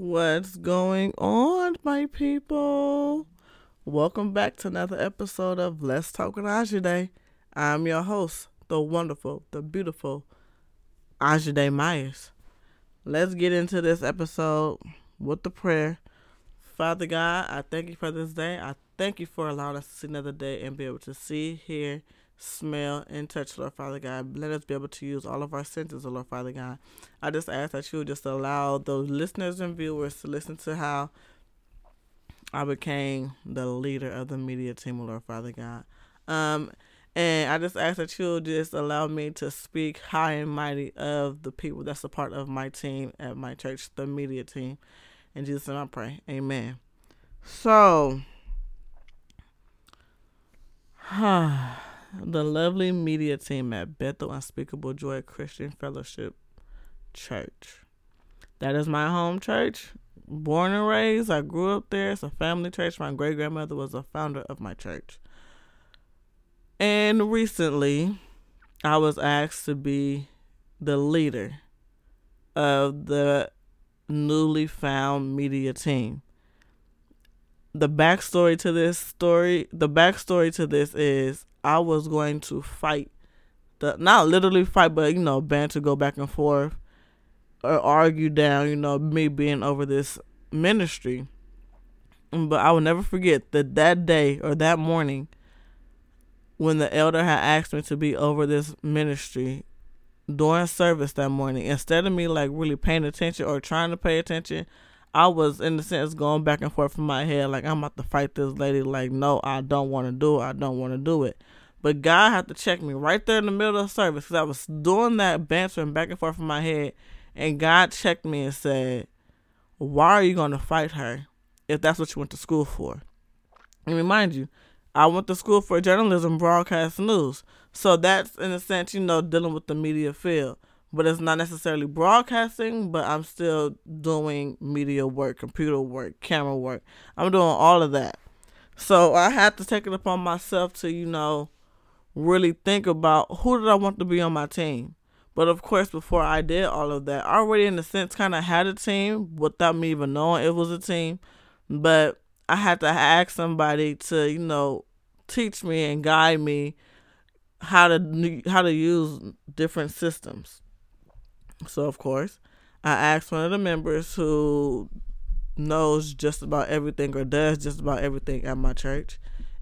What's going on, my people? Welcome back to another episode of Let's Talk with Azadeh. I'm your host, the wonderful, the beautiful Azadeh Myers. Let's get into this episode with the prayer. Father God, I thank you for this day. I thank you for allowing us to see another day and be able to see, hear, smell, and touch, Lord Father God. Let us be able to use all of our senses, Lord Father God. I just ask that you would just allow those listeners and viewers to listen to how I became the leader of the media team, Lord Father God. Um, and I just ask that you just allow me to speak high and mighty of the people that's a part of my team at my church, the media team. In Jesus' name I pray. Amen. So, the lovely media team at Bethel Unspeakable Joy Christian Fellowship Church. That is my home church. Born and raised, I grew up there. It's a family church. My great grandmother was a founder of my church. And recently, I was asked to be the leader of the newly found media team. The backstory to this story, the backstory to this is I was going to fight the not literally fight, but you know, banter, go back and forth, or argue down, you know, me being over this ministry. Mm, but I will never forget that that day or that morning when the elder had asked me to be over this ministry during service that morning, instead of me like really paying attention or trying to pay attention, I was in the sense going back and forth in my head like I'm about to fight this lady. Like, no, I don't want to do it. I don't want to do it. But God had to check me right there in the middle of service because I was doing that bantering back and forth in my head, and God checked me and said, "Why are you going to fight her if that's what you went to school for?" And remind you, I went to school for journalism, broadcast news. So that's in a sense, you know, dealing with the media field. But it's not necessarily broadcasting, but I'm still doing media work, computer work, camera work. I'm doing all of that. So I had to take it upon myself to, you know, really think about who did I want to be on my team. But of course, before I did all of that, I already in a sense kind of had a team without me even knowing it was a team. But I had to ask somebody to, you know, teach me and guide me how to how to use different systems. So of course, I asked one of the members who knows just about everything or does just about everything at my church,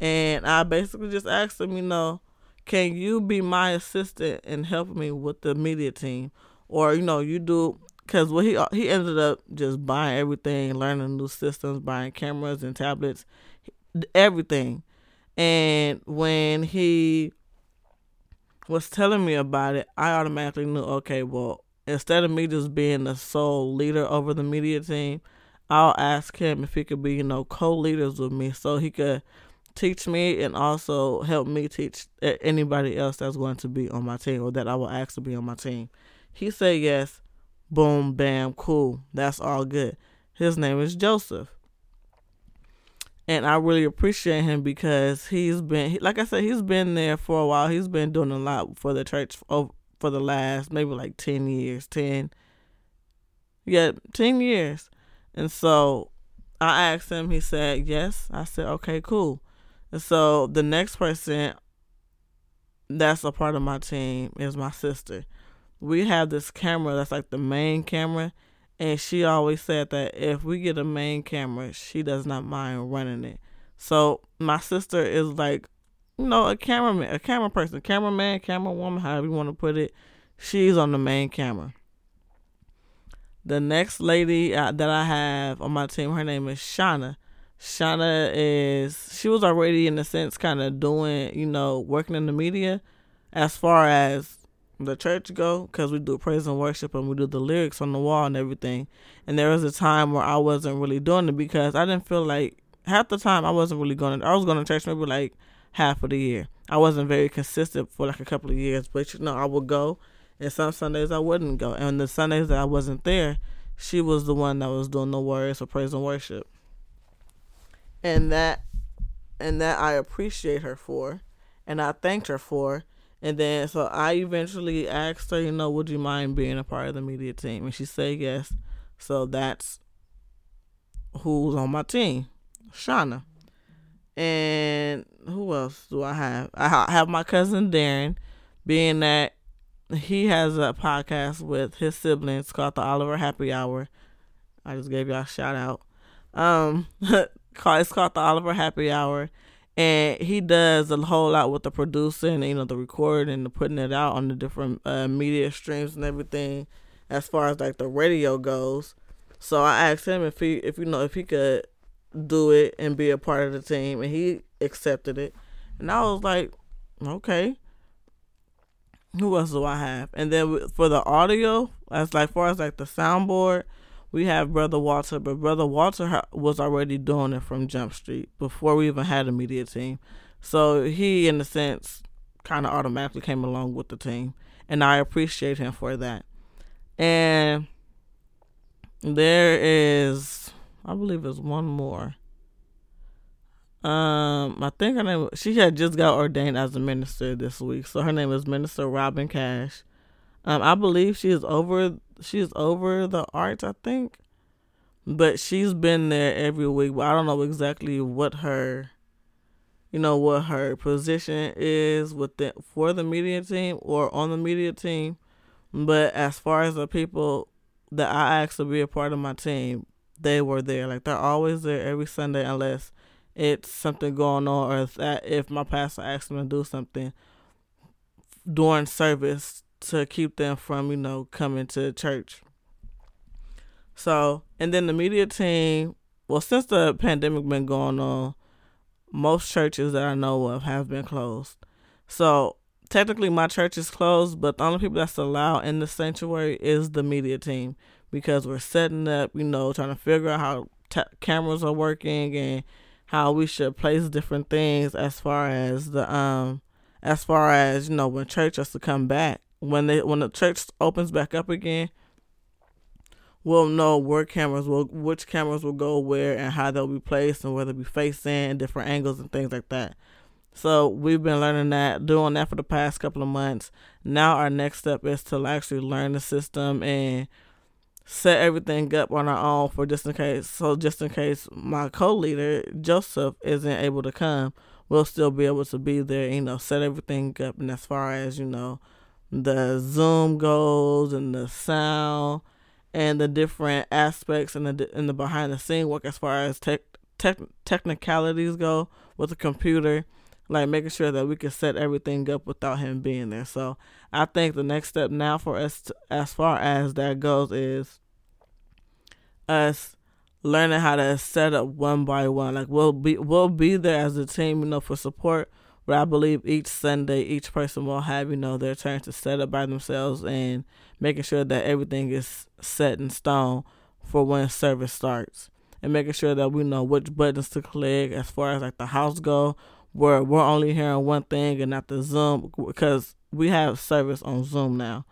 and I basically just asked him, you know, can you be my assistant and help me with the media team, or you know, you do because what he he ended up just buying everything, learning new systems, buying cameras and tablets, everything. And when he was telling me about it, I automatically knew, okay, well, instead of me just being the sole leader over the media team, I'll ask him if he could be, you know, co-leaders with me so he could teach me and also help me teach anybody else that's going to be on my team or that I will ask to be on my team. He said yes. Boom, bam, cool. That's all good. His name is Joseph. And I really appreciate him because he's been, like I said, he's been there for a while. He's been doing a lot for the church for the last maybe like 10 years, 10, yeah, 10 years. And so I asked him, he said, yes. I said, okay, cool. And so the next person that's a part of my team is my sister. We have this camera that's like the main camera, and she always said that if we get a main camera, she does not mind running it. So my sister is like, know, a cameraman, a camera person, cameraman, camera woman, however you want to put it. She's on the main camera. The next lady uh, that I have on my team, her name is Shauna. Shauna is she was already in a sense kind of doing you know working in the media as far as the church go because we do praise and worship and we do the lyrics on the wall and everything and there was a time where i wasn't really doing it because i didn't feel like half the time i wasn't really going to i was going to church maybe like half of the year i wasn't very consistent for like a couple of years but you know i would go and some sundays i wouldn't go and the sundays that i wasn't there she was the one that was doing the words or praise and worship and that and that I appreciate her for, and I thanked her for. And then so I eventually asked her, you know, would you mind being a part of the media team? And she said yes. So that's who's on my team, Shauna. And who else do I have? I have my cousin Darren, being that he has a podcast with his siblings called the Oliver Happy Hour. I just gave y'all a shout out. Um, it's called the Oliver Happy Hour, and he does a whole lot with the producing, you know, the recording and the putting it out on the different uh, media streams and everything, as far as like the radio goes. So I asked him if he, if you know, if he could do it and be a part of the team, and he accepted it. And I was like, okay. Who else do I have? And then for the audio, as like far as like the soundboard, we have Brother Walter, but Brother Walter was already doing it from Jump Street before we even had a media team. So he, in a sense, kind of automatically came along with the team, and I appreciate him for that. And there is, I believe, there's one more. Um, I think her name. She had just got ordained as a minister this week, so her name is Minister Robin Cash. Um, I believe she is over. She is over the arts, I think, but she's been there every week. But I don't know exactly what her, you know, what her position is with the for the media team or on the media team. But as far as the people that I asked to be a part of my team, they were there. Like they're always there every Sunday, unless it's something going on, or if that if my pastor asks them to do something during service to keep them from you know coming to church. So and then the media team. Well, since the pandemic been going on, most churches that I know of have been closed. So technically, my church is closed, but the only people that's allowed in the sanctuary is the media team because we're setting up, you know, trying to figure out how t- cameras are working and how we should place different things as far as the um as far as you know when church has to come back. When they when the church opens back up again we'll know where cameras will which cameras will go where and how they'll be placed and where they'll be facing and different angles and things like that. So we've been learning that doing that for the past couple of months. Now our next step is to actually learn the system and set everything up on our own for just in case. So just in case my co-leader Joseph isn't able to come, we'll still be able to be there. You know, set everything up. And as far as you know, the Zoom goes and the sound and the different aspects and the and the behind the scene work as far as tech, tech technicalities go with the computer like making sure that we can set everything up without him being there. So I think the next step now for us, to, as far as that goes, is us learning how to set up one by one. Like we'll be we'll be there as a team, you know, for support. But I believe each Sunday, each person will have you know their turn to set up by themselves and making sure that everything is set in stone for when service starts and making sure that we know which buttons to click as far as like the house go where we're only hearing one thing and not the Zoom because we have service on Zoom now.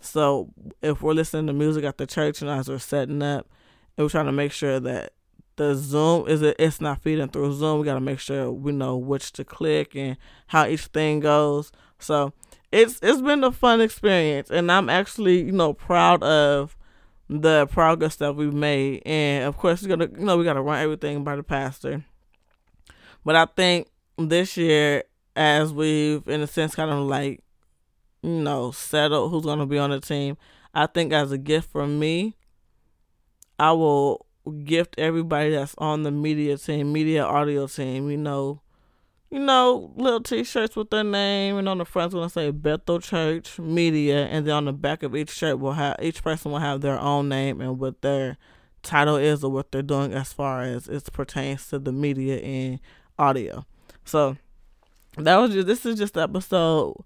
So if we're listening to music at the church and as we're setting up, and we're trying to make sure that the Zoom is it, it's not feeding through Zoom. We got to make sure we know which to click and how each thing goes. So it's it's been a fun experience, and I'm actually you know proud of the progress that we've made. And of course, we're gonna you know we got to run everything by the pastor. But I think this year, as we've in a sense kind of like, you know, settled who's gonna be on the team, I think as a gift from me, I will gift everybody that's on the media team, media audio team, you know, you know, little t-shirts with their name, and on the front's gonna say Bethel Church Media, and then on the back of each shirt will have each person will have their own name and what their title is or what they're doing as far as it pertains to the media and audio. So that was just this is just episode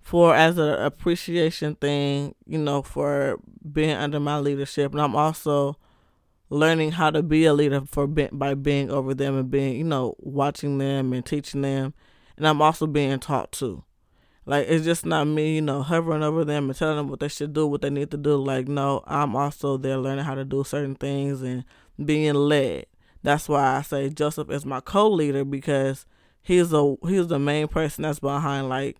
for as an appreciation thing, you know, for being under my leadership, and I'm also learning how to be a leader for by being over them and being, you know, watching them and teaching them, and I'm also being taught too. Like it's just not me, you know, hovering over them and telling them what they should do, what they need to do. Like no, I'm also there learning how to do certain things and being led. That's why I say Joseph is my co-leader because he's a he's the main person that's behind like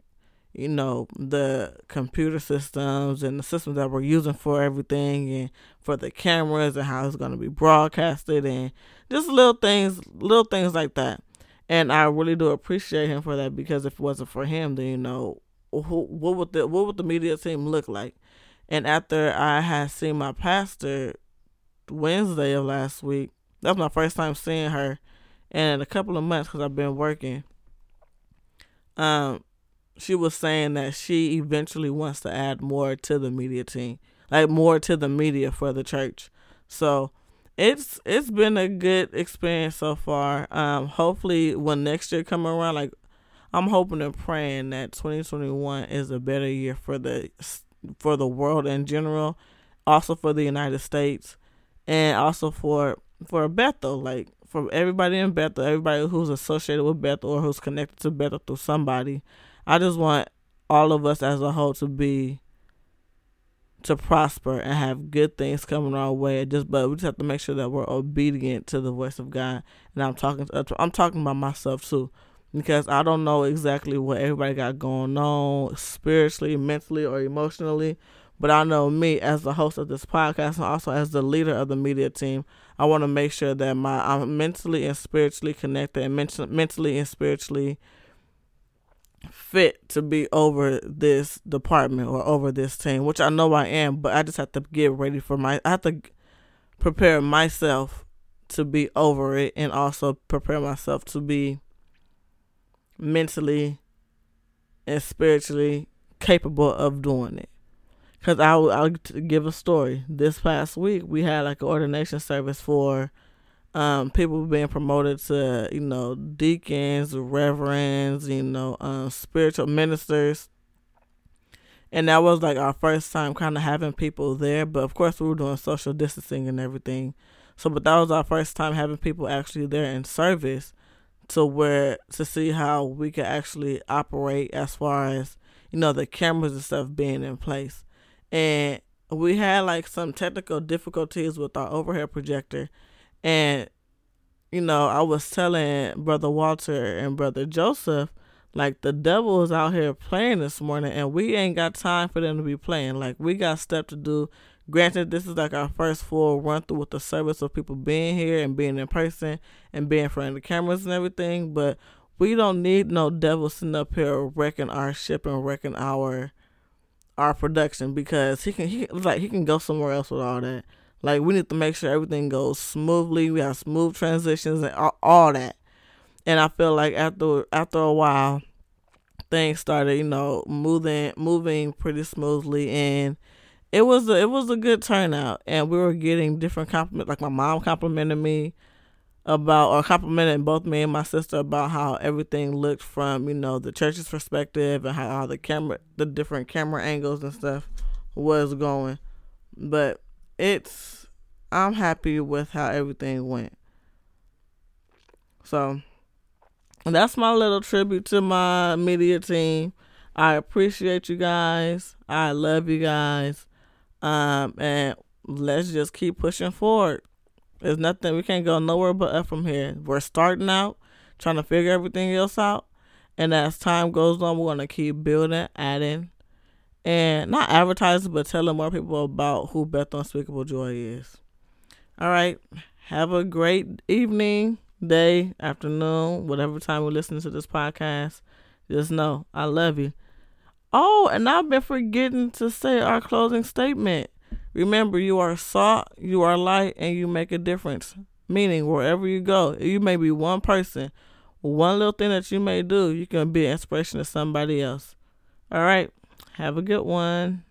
you know, the computer systems and the systems that we're using for everything and for the cameras and how it's going to be broadcasted and just little things, little things like that. And I really do appreciate him for that because if it wasn't for him, then you know, who, what would the what would the media team look like? And after I had seen my pastor Wednesday of last week, that was my first time seeing her in a couple of months because I've been working. Um, she was saying that she eventually wants to add more to the media team, like more to the media for the church. So it's it's been a good experience so far. Um, hopefully when next year come around, like I'm hoping and praying that 2021 is a better year for the for the world in general, also for the United States, and also for for Bethel. Like for everybody in Bethel, everybody who's associated with Bethel or who's connected to Bethel through somebody. I just want all of us as a whole to be to prosper and have good things coming our way. Just but we just have to make sure that we're obedient to the voice of God. And I'm talking to, I'm talking about myself too, because I don't know exactly what everybody got going on spiritually, mentally, or emotionally. But I know me as the host of this podcast and also as the leader of the media team, I want to make sure that my I'm mentally and spiritually connected and mentally and spiritually fit to be over this department or over this team, which I know I am, but I just have to get ready for my I have to prepare myself to be over it and also prepare myself to be mentally and spiritually capable of doing it. Cause I'll I'll give a story. This past week we had like an ordination service for um, people being promoted to, you know, deacons, reverends, you know, um, spiritual ministers. And that was like our first time kind of having people there. But of course, we were doing social distancing and everything. So, but that was our first time having people actually there in service to where to see how we could actually operate as far as, you know, the cameras and stuff being in place. And we had like some technical difficulties with our overhead projector and, you know, I was telling Brother Walter and Brother Joseph, like, the devil is out here playing this morning, and we ain't got time for them to be playing. Like, we got stuff to do. Granted, this is like our first full run through with the service of people being here and being in person and being in front of the cameras and everything, but we don't need no devil sitting up here wrecking our ship and wrecking our our production because he can he like he can go somewhere else with all that. Like we need to make sure everything goes smoothly. We have smooth transitions and all, all that. And I feel like after after a while, things started, you know, moving moving pretty smoothly, and it was a, it was a good turnout. And we were getting different compliments. Like my mom complimented me about or complimented both me and my sister about how everything looked from you know the church's perspective and how all the camera the different camera angles and stuff was going but it's I'm happy with how everything went. So that's my little tribute to my media team. I appreciate you guys. I love you guys. Um, and let's just keep pushing forward. There's nothing we can't go nowhere but up from here. We're starting out, trying to figure everything else out. And as time goes on, we're gonna keep building, adding, and not advertising, but telling more people about who Beth Unspeakable Joy is. All right. Have a great evening, day, afternoon, whatever time you're listening to this podcast. Just know I love you. Oh, and I've been forgetting to say our closing statement. Remember, you are salt, you are light, and you make a difference. Meaning, wherever you go, you may be one person, one little thing that you may do, you can be an inspiration to somebody else. All right. Have a good one.